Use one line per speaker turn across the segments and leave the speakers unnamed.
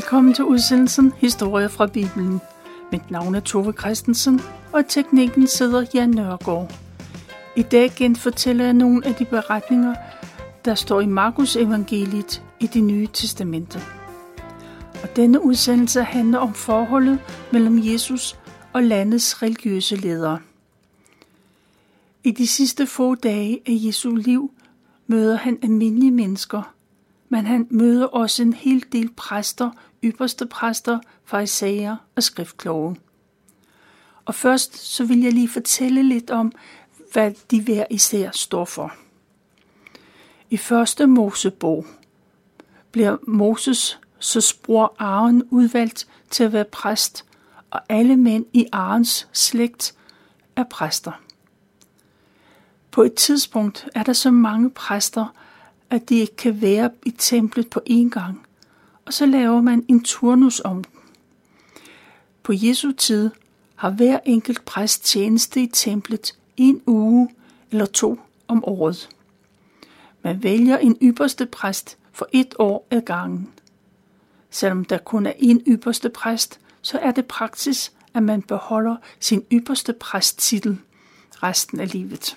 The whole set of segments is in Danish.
Velkommen til udsendelsen Historie fra Bibelen. Mit navn er Tove Christensen, og teknikken sidder Jan Nørgaard. I dag genfortæller jeg nogle af de beretninger, der står i Markus evangeliet i det nye testamente. Og denne udsendelse handler om forholdet mellem Jesus og landets religiøse ledere. I de sidste få dage af Jesu liv møder han almindelige mennesker, men han møder også en hel del præster, ypperste præster, fariserer og skriftkloge. Og først så vil jeg lige fortælle lidt om, hvad de hver især står for. I første Mosebog bliver Moses så bror Aaron udvalgt til at være præst, og alle mænd i Aarons slægt er præster. På et tidspunkt er der så mange præster, at de ikke kan være i templet på én gang, og så laver man en turnus om den. På Jesu tid har hver enkelt præst tjeneste i templet en uge eller to om året. Man vælger en ypperste præst for et år ad gangen. Selvom der kun er en ypperste præst, så er det praksis, at man beholder sin ypperste præsttitel resten af livet.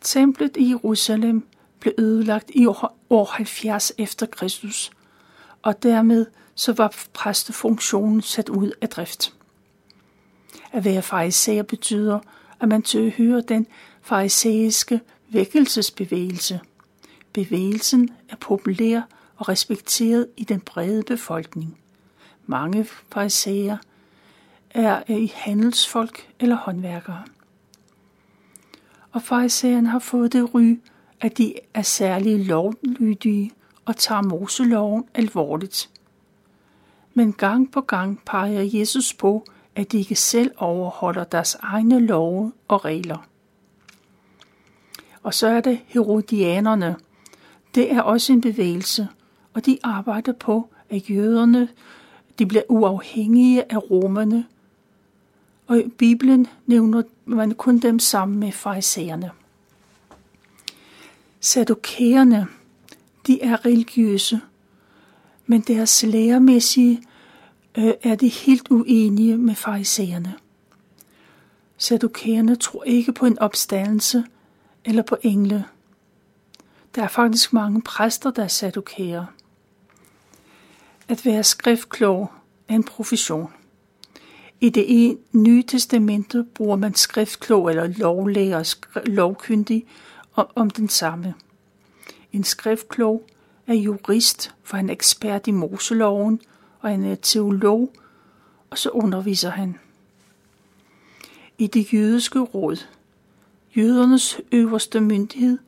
Templet i Jerusalem blev ødelagt i år 70 efter Kristus, og dermed så var præstefunktionen sat ud af drift. At være farisæer betyder, at man tilhører den farisæiske vækkelsesbevægelse. Bevægelsen er populær og respekteret i den brede befolkning. Mange farisæer er i handelsfolk eller håndværkere. Og farisæerne har fået det ry, at de er særlig lovlydige og tager Moseloven alvorligt. Men gang på gang peger Jesus på, at de ikke selv overholder deres egne love og regler. Og så er det herodianerne. Det er også en bevægelse, og de arbejder på, at jøderne de bliver uafhængige af romerne. Og i Bibelen nævner man kun dem sammen med farisæerne. Sadokæerne, de er religiøse, men deres læremæssige øh, er de helt uenige med farisæerne. Sadukæerne tror ikke på en opstandelse eller på engle. Der er faktisk mange præster, der er sadukæer. At være skriftklog er en profession. I det nye testamente bruger man skriftklog eller lovlæger, lovkyndig om den samme. En skriftklog er jurist, for han er ekspert i Moseloven, og han er teolog, og så underviser han. I det jødiske råd, jødernes øverste myndighed,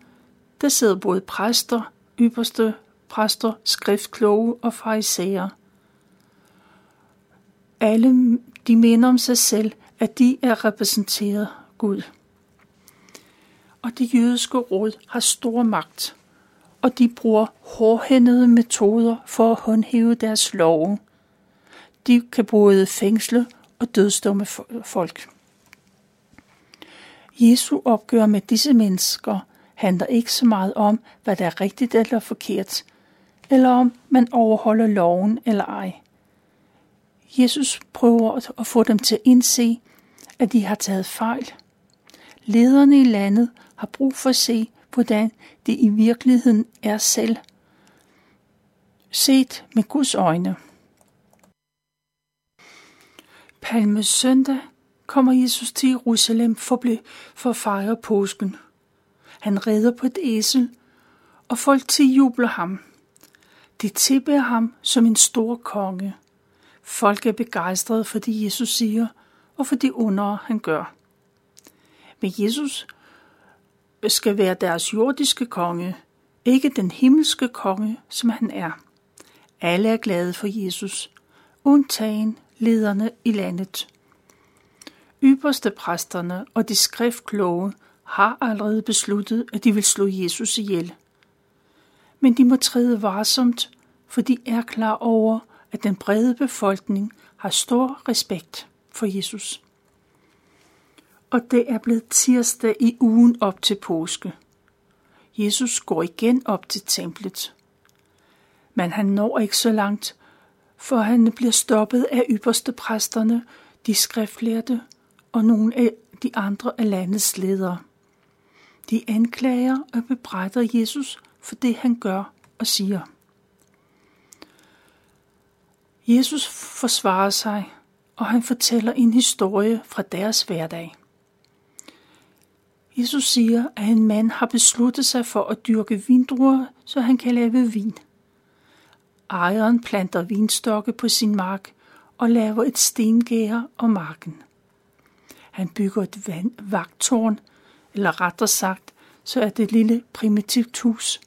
der sidder både præster, ypperste præster, skriftkloge og farisæer. Alle de minder om sig selv, at de er repræsenteret Gud og det jødiske råd har stor magt, og de bruger hårdhændede metoder for at håndhæve deres love. De kan både fængsle og dødsdomme folk. Jesu opgør med disse mennesker handler ikke så meget om, hvad der er rigtigt eller forkert, eller om man overholder loven eller ej. Jesus prøver at få dem til at indse, at de har taget fejl. Lederne i landet har brug for at se, hvordan det i virkeligheden er selv. Set med Guds øjne. Palme søndag kommer Jesus til Jerusalem for, at for at fejre påsken. Han redder på et æsel, og folk tiljubler ham. De tilbærer ham som en stor konge. Folk er begejstrede for det, Jesus siger, og for de under, han gør. Men Jesus skal være deres jordiske konge, ikke den himmelske konge, som han er. Alle er glade for Jesus, undtagen lederne i landet. Ypperste præsterne og de skriftkloge har allerede besluttet, at de vil slå Jesus ihjel. Men de må træde varsomt, for de er klar over, at den brede befolkning har stor respekt for Jesus og det er blevet tirsdag i ugen op til påske. Jesus går igen op til templet. Men han når ikke så langt, for han bliver stoppet af ypperste præsterne, de skriftlærte og nogle af de andre af landets ledere. De anklager og bebrejder Jesus for det, han gør og siger. Jesus forsvarer sig, og han fortæller en historie fra deres hverdag. Jesus siger, at en mand har besluttet sig for at dyrke vindruer, så han kan lave vin. Ejeren planter vinstokke på sin mark og laver et stengære om marken. Han bygger et vagtårn, eller rettere sagt, så er det et lille primitivt hus.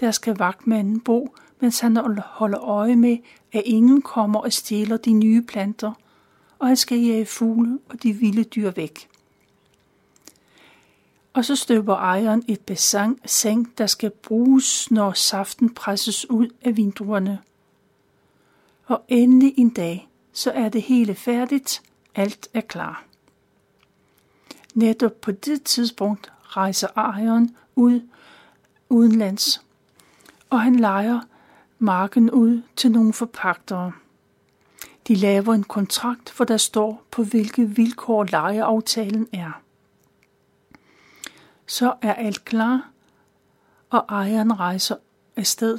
Der skal vagtmanden bo, mens han holder øje med, at ingen kommer og stjæler de nye planter, og han skal jage fugle og de vilde dyr væk. Og så støber ejeren et bassin der skal bruges, når saften presses ud af vindruerne. Og endelig en dag, så er det hele færdigt, alt er klar. Netop på det tidspunkt rejser ejeren ud udenlands, og han lejer marken ud til nogle forpagtere. De laver en kontrakt, hvor der står, på hvilke vilkår lejeaftalen er. Så er alt klar, og ejeren rejser afsted.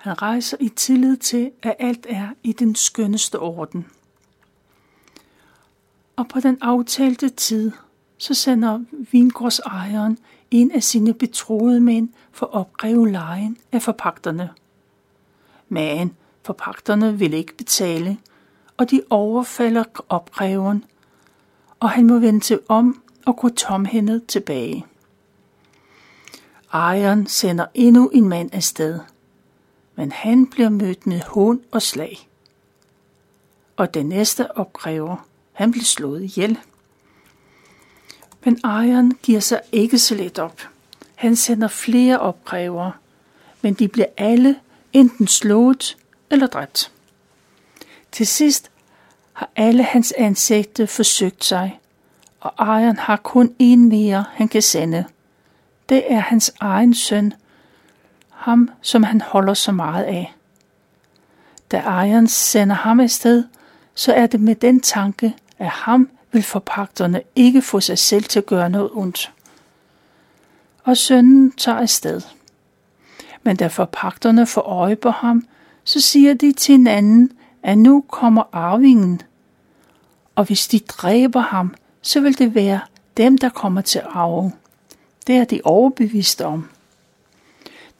Han rejser i tillid til, at alt er i den skønneste orden. Og på den aftalte tid, så sender vingårdsejeren en af sine betroede mænd for at opkræve lejen af forpagterne. Men forpagterne vil ikke betale, og de overfalder opkræveren, og han må vende til om og går tomhændet tilbage. Ejeren sender endnu en mand afsted, men han bliver mødt med hån og slag. Og den næste opkræver, han bliver slået ihjel. Men ejeren giver sig ikke så let op. Han sender flere opkræver, men de bliver alle enten slået eller dræbt. Til sidst har alle hans ansigter forsøgt sig, og ejeren har kun en mere, han kan sende. Det er hans egen søn, ham som han holder så meget af. Da ejeren sender ham afsted, så er det med den tanke, at ham vil forpagterne ikke få sig selv til at gøre noget ondt. Og sønnen tager afsted. Men da forpagterne får øje på ham, så siger de til hinanden, at nu kommer arvingen. Og hvis de dræber ham, så vil det være dem, der kommer til arve. Det er de overbeviste om.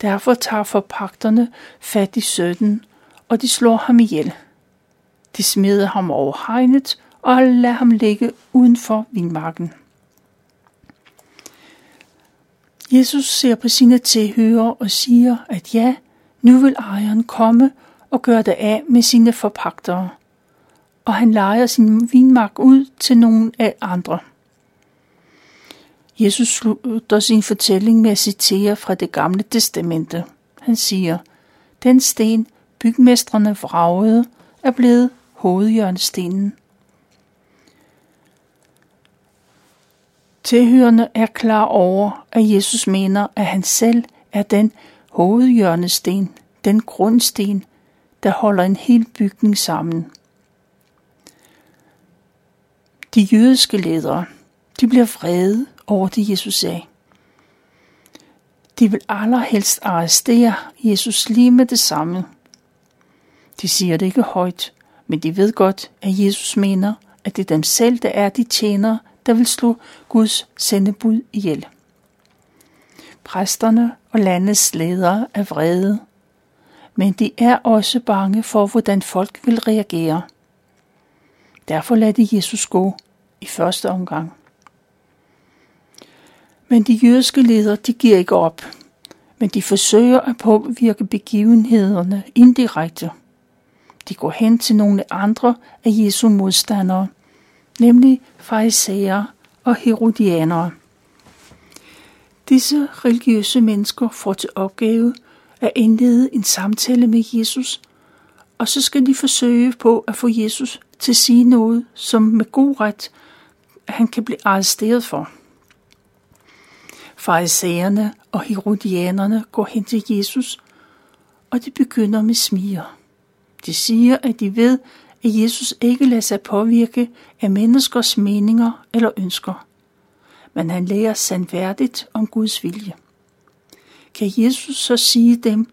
Derfor tager forpagterne fat i sønnen, og de slår ham ihjel. De smider ham over hegnet og lader ham ligge uden for vinmarken. Jesus ser på sine tilhører og siger, at ja, nu vil ejeren komme og gøre det af med sine forpagtere, og han leger sin vinmark ud til nogle af andre. Jesus slutter sin fortælling med at citere fra det gamle testamente. Han siger, den sten bygmestrene vragede er blevet hovedhjørnestenen. Tilhørende er klar over, at Jesus mener, at han selv er den hovedhjørnesten, den grundsten, der holder en hel bygning sammen. De jødiske ledere, de bliver vrede over det, Jesus sagde. De vil allerhelst arrestere Jesus lige med det samme. De siger det ikke højt, men de ved godt, at Jesus mener, at det er dem selv, der er de tjenere, der vil slå Guds sendebud ihjel. Præsterne og landets ledere er vrede, men de er også bange for, hvordan folk vil reagere. Derfor lader de Jesus gå i første omgang. Men de jødiske ledere, de giver ikke op, men de forsøger at påvirke begivenhederne indirekte. De går hen til nogle andre af Jesu modstandere, nemlig farisæere og herodianere. Disse religiøse mennesker får til opgave at indlede en samtale med Jesus, og så skal de forsøge på at få Jesus til at sige noget, som med god ret han kan blive arresteret for. Farisæerne og herodianerne går hen til Jesus, og de begynder med smiger. De siger, at de ved, at Jesus ikke lader sig påvirke af menneskers meninger eller ønsker, men han lærer sandværdigt om Guds vilje. Kan Jesus så sige dem,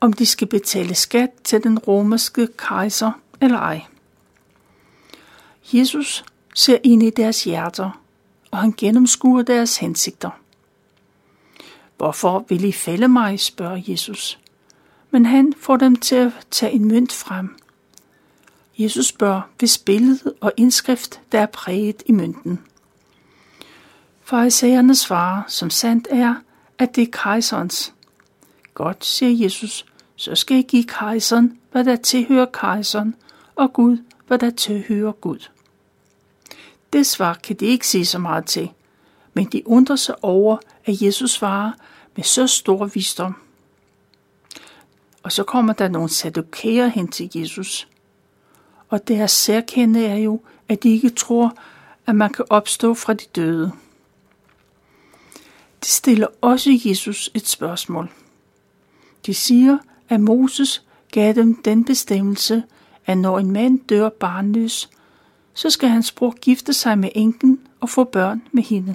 om de skal betale skat til den romerske kejser eller ej? Jesus ser ind i deres hjerter, og han gennemskuer deres hensigter. Hvorfor vil I fælde mig, spørger Jesus. Men han får dem til at tage en mønt frem. Jesus spørger, hvis billede og indskrift, der er præget i mønten. Farisæerne svarer, som sandt er, at det er kejserens. Godt, siger Jesus, så skal I give kejseren, hvad der tilhører kejseren, og Gud, hvad der tilhører Gud. Det svar kan de ikke sige så meget til, men de undrer sig over, at Jesus svarer med så stor visdom. Og så kommer der nogle sadokæer hen til Jesus. Og deres særkende er jo, at de ikke tror, at man kan opstå fra de døde. De stiller også Jesus et spørgsmål. De siger, at Moses gav dem den bestemmelse, at når en mand dør barnløs, så skal hans bror gifte sig med enken og få børn med hende.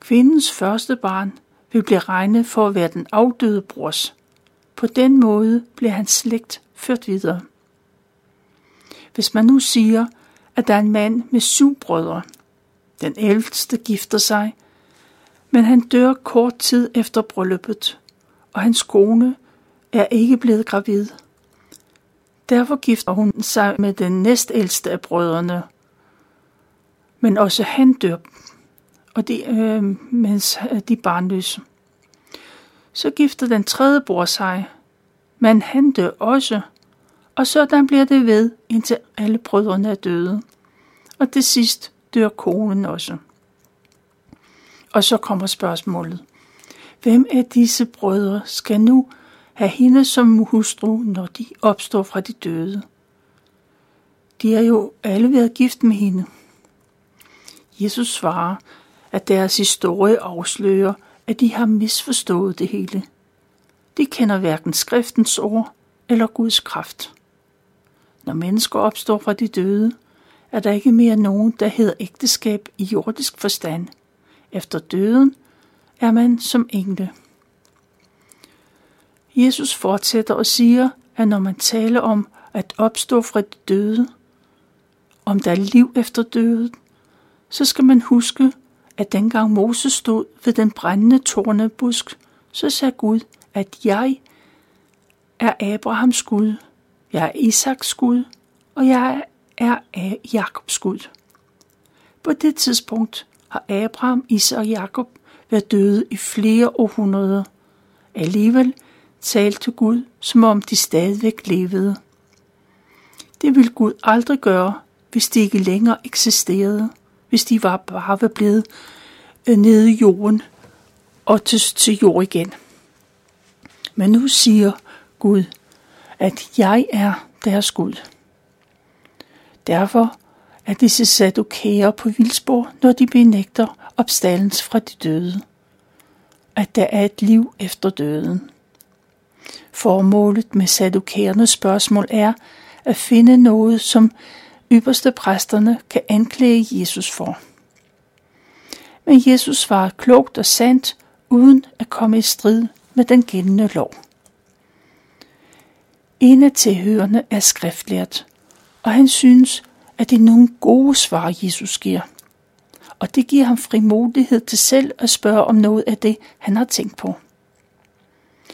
Kvindens første barn vil blive regnet for at være den afdøde brors. På den måde bliver hans slægt ført videre. Hvis man nu siger, at der er en mand med syv brødre, den ældste gifter sig, men han dør kort tid efter brylluppet, og hans kone er ikke blevet gravid. Derfor gifter hun sig med den næstældste af brødrene. Men også han dør, og de, øh, mens øh, de er barnløse. Så gifter den tredje bror sig, men han dør også, og sådan bliver det ved, indtil alle brødrene er døde. Og til sidst dør konen også. Og så kommer spørgsmålet. Hvem af disse brødre skal nu have hende som hustru, når de opstår fra de døde? De er jo alle været gift med hende. Jesus svarer, at deres historie afslører, at de har misforstået det hele. De kender hverken skriftens ord eller Guds kraft. Når mennesker opstår fra de døde, er der ikke mere nogen, der hedder ægteskab i jordisk forstand. Efter døden er man som engle. Jesus fortsætter og siger, at når man taler om at opstå fra de døde, om der er liv efter døden, så skal man huske, at dengang Moses stod ved den brændende tornebusk, så sagde Gud, at jeg er Abrahams Gud, jeg er Isaks Gud, og jeg er Jakobs Gud. På det tidspunkt har Abraham, Isak og Jakob været døde i flere århundreder. Alligevel talte Gud, som om de stadigvæk levede. Det ville Gud aldrig gøre, hvis de ikke længere eksisterede, hvis de var bare var blevet øh, nede i jorden og til, til jord igen. Men nu siger Gud, at jeg er deres Gud. Derfor er disse sadukærer på vildspor, når de benægter opstandelse fra de døde. At der er et liv efter døden. Formålet med sadukærernes spørgsmål er at finde noget, som ypperste præsterne kan anklage Jesus for. Men Jesus svarer klogt og sandt, uden at komme i strid med den gældende lov. En af tilhørende er skriftlært, og han synes, at det er nogle gode svar, Jesus giver. Og det giver ham frimodighed til selv at spørge om noget af det, han har tænkt på.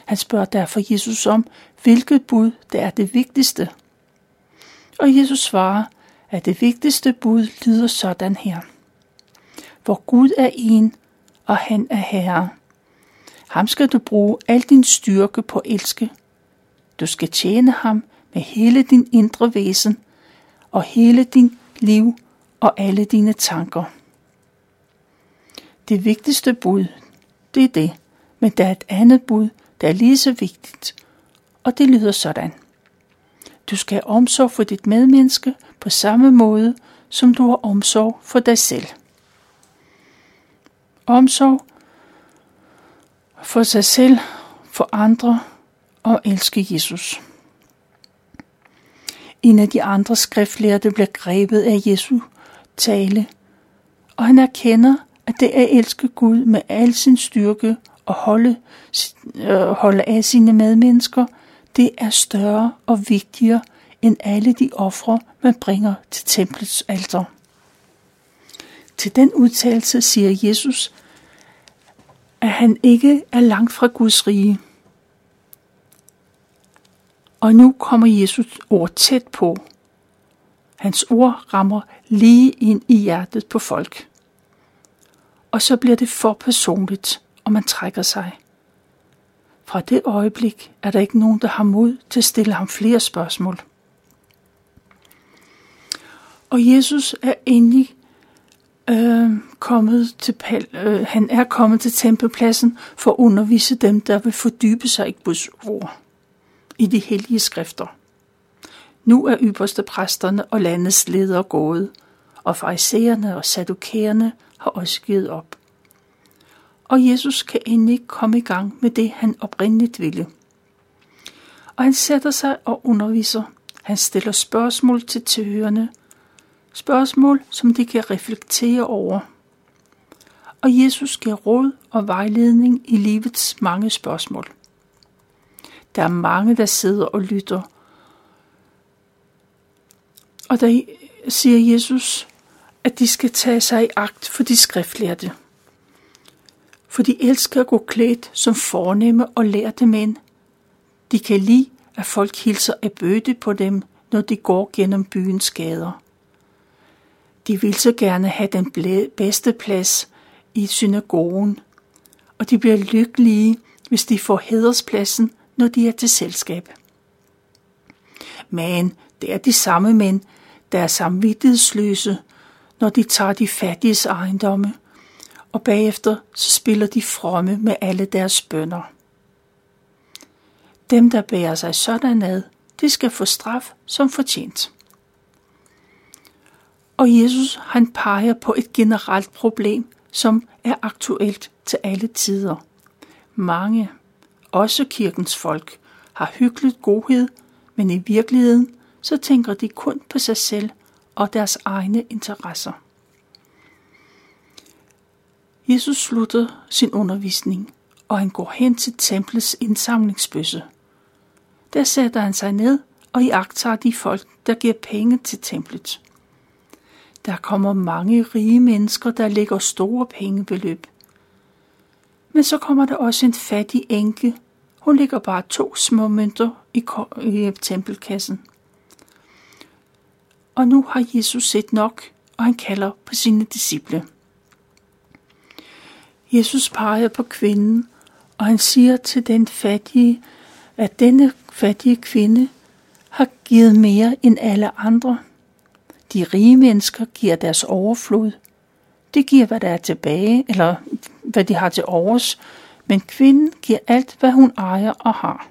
Han spørger derfor Jesus om, hvilket bud der er det vigtigste. Og Jesus svarer, at det vigtigste bud lyder sådan her. Hvor Gud er en, og han er herre. Ham skal du bruge al din styrke på at elske. Du skal tjene ham med hele din indre væsen og hele din liv og alle dine tanker. Det vigtigste bud, det er det, men der er et andet bud, der er lige så vigtigt, og det lyder sådan. Du skal have omsorg for dit medmenneske på samme måde, som du har omsorg for dig selv. Omsorg for sig selv, for andre og elske Jesus. En af de andre skriftlærte bliver grebet af Jesu tale, og han erkender, at det er at elske Gud med al sin styrke og holde, øh, holde af sine medmennesker, det er større og vigtigere end alle de ofre, man bringer til templets alter. Til den udtalelse siger Jesus, at han ikke er langt fra Guds rige. Og nu kommer Jesus ord tæt på. Hans ord rammer lige ind i hjertet på folk. Og så bliver det for personligt, og man trækker sig. Fra det øjeblik er der ikke nogen, der har mod til at stille ham flere spørgsmål. Og Jesus er endelig øh, kommet til øh, han er kommet til tempelpladsen for at undervise dem, der vil fordybe sig i Guds ord i de hellige skrifter. Nu er ypperste præsterne og landets ledere gået, og farisæerne og sadukæerne har også givet op. Og Jesus kan endelig komme i gang med det, han oprindeligt ville. Og han sætter sig og underviser. Han stiller spørgsmål til tilhørende, Spørgsmål, som de kan reflektere over. Og Jesus giver råd og vejledning i livets mange spørgsmål. Der er mange, der sidder og lytter. Og der siger Jesus, at de skal tage sig i agt for de skriftlærte. For de elsker at gå klædt som fornemme og lærte mænd. De kan lide, at folk hilser af bøde på dem, når de går gennem byens gader. De vil så gerne have den bedste plads i synagogen, og de bliver lykkelige, hvis de får hederspladsen, når de er til selskab. Men det er de samme mænd, der er samvittighedsløse, når de tager de fattiges ejendomme, og bagefter så spiller de fromme med alle deres bønder. Dem, der bærer sig sådan ad, de skal få straf som fortjent. Og Jesus han peger på et generelt problem, som er aktuelt til alle tider. Mange, også kirkens folk, har hyggeligt godhed, men i virkeligheden så tænker de kun på sig selv og deres egne interesser. Jesus slutter sin undervisning, og han går hen til templets indsamlingsbøsse. Der sætter han sig ned og iagtager de folk, der giver penge til templet. Der kommer mange rige mennesker, der lægger store pengebeløb. Men så kommer der også en fattig enke. Hun lægger bare to små mønter i, i øh, tempelkassen. Og nu har Jesus set nok, og han kalder på sine disciple. Jesus peger på kvinden, og han siger til den fattige, at denne fattige kvinde har givet mere end alle andre. De rige mennesker giver deres overflod. Det giver, hvad der er tilbage, eller hvad de har til overs, men kvinden giver alt, hvad hun ejer og har.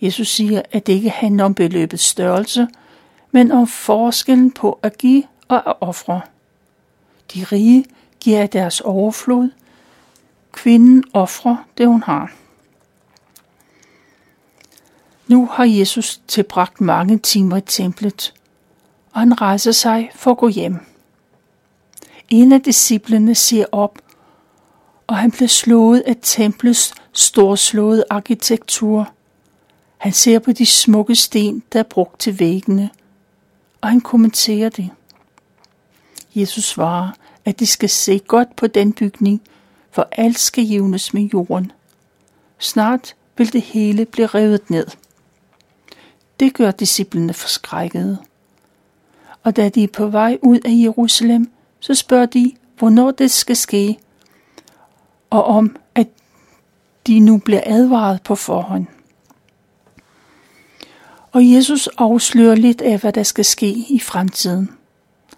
Jesus siger, at det ikke handler om beløbets størrelse, men om forskellen på at give og at ofre. De rige giver deres overflod. Kvinden offrer det, hun har. Nu har Jesus tilbragt mange timer i templet, og han rejser sig for at gå hjem. En af disciplene ser op, og han bliver slået af templets storslåede arkitektur. Han ser på de smukke sten, der er brugt til væggene, og han kommenterer det. Jesus svarer, at de skal se godt på den bygning, for alt skal jævnes med jorden. Snart vil det hele blive revet ned. Det gør disciplene forskrækkede og da de er på vej ud af Jerusalem, så spørger de, hvornår det skal ske, og om, at de nu bliver advaret på forhånd. Og Jesus afslører lidt af, hvad der skal ske i fremtiden.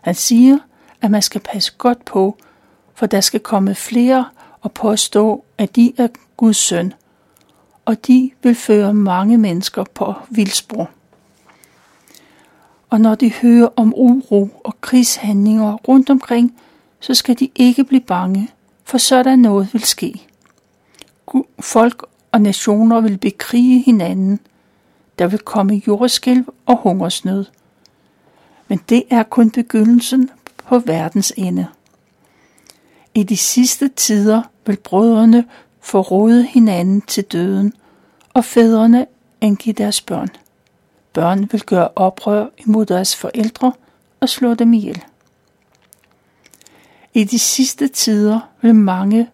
Han siger, at man skal passe godt på, for der skal komme flere og påstå, at de er Guds søn, og de vil føre mange mennesker på vildspor og når de hører om uro og krigshandlinger rundt omkring, så skal de ikke blive bange, for sådan noget vil ske. Folk og nationer vil bekrige hinanden. der vil komme jordskælv og hungersnød. Men det er kun begyndelsen på verdens ende. I de sidste tider vil brødrene forråde hinanden til døden, og fædrene angive deres børn. Børn vil gøre oprør imod deres forældre og slå dem ihjel. I de sidste tider vil mange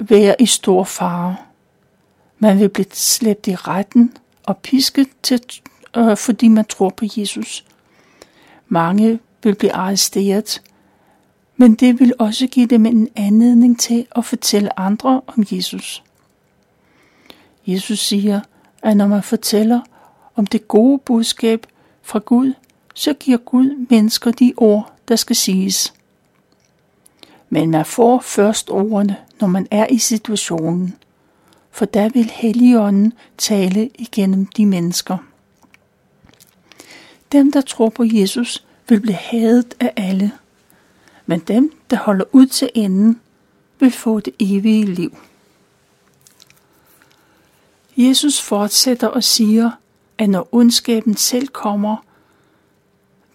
være i stor fare. Man vil blive slæbt i retten og pisket, til, øh, fordi man tror på Jesus. Mange vil blive arresteret, men det vil også give dem en anledning til at fortælle andre om Jesus. Jesus siger, at når man fortæller om det gode budskab fra Gud, så giver Gud mennesker de ord, der skal siges. Men man får først ordene, når man er i situationen, for der vil Helligånden tale igennem de mennesker. Dem, der tror på Jesus, vil blive hadet af alle, men dem, der holder ud til enden, vil få det evige liv. Jesus fortsætter og siger, at når ondskaben selv kommer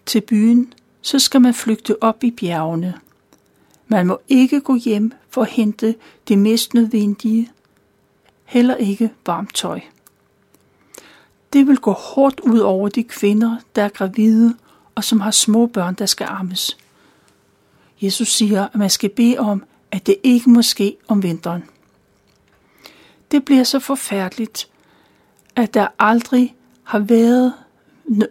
til byen, så skal man flygte op i bjergene. Man må ikke gå hjem for at hente det mest nødvendige, heller ikke varmt tøj. Det vil gå hårdt ud over de kvinder, der er gravide og som har små børn, der skal ammes. Jesus siger, at man skal bede om, at det ikke må ske om vinteren. Det bliver så forfærdeligt, at der aldrig har været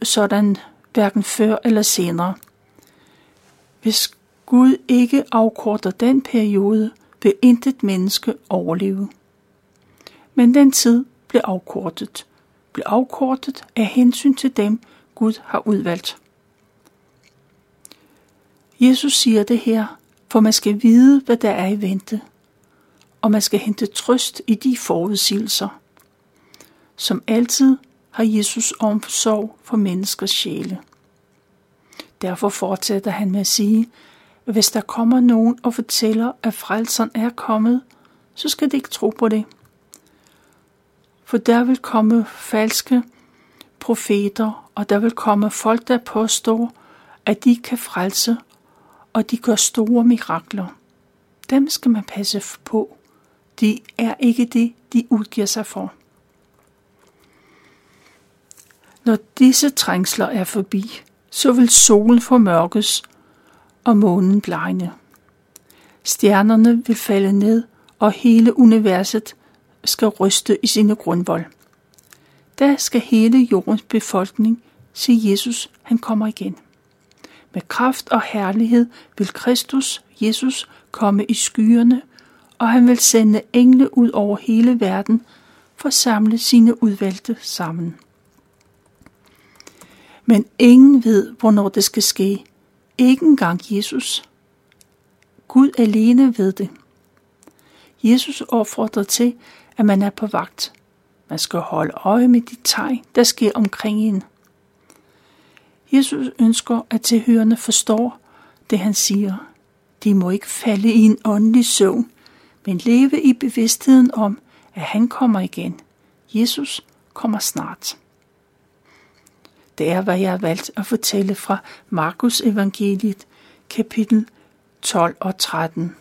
sådan hverken før eller senere. Hvis Gud ikke afkorter den periode, vil intet menneske overleve. Men den tid blev afkortet. Blev afkortet af hensyn til dem, Gud har udvalgt. Jesus siger det her, for man skal vide, hvad der er i vente, og man skal hente trøst i de forudsigelser. Som altid har Jesus omsorg for menneskers sjæle. Derfor fortsætter han med at sige, at hvis der kommer nogen og fortæller, at frelseren er kommet, så skal de ikke tro på det. For der vil komme falske profeter, og der vil komme folk, der påstår, at de kan frelse, og de gør store mirakler. Dem skal man passe på. De er ikke det, de udgiver sig for. Når disse trængsler er forbi, så vil solen formørkes og månen blegne. Stjernerne vil falde ned, og hele universet skal ryste i sine grundvold. Der skal hele jordens befolkning se Jesus, han kommer igen. Med kraft og herlighed vil Kristus, Jesus, komme i skyerne, og han vil sende engle ud over hele verden for at samle sine udvalgte sammen. Men ingen ved, hvornår det skal ske. Ikke engang Jesus. Gud alene ved det. Jesus opfordrer til, at man er på vagt. Man skal holde øje med de tegn, der sker omkring en. Jesus ønsker, at tilhørende forstår det, han siger. De må ikke falde i en åndelig søvn, men leve i bevidstheden om, at han kommer igen. Jesus kommer snart. Det er, hvad jeg har valgt at fortælle fra Markus evangeliet, kapitel 12 og 13.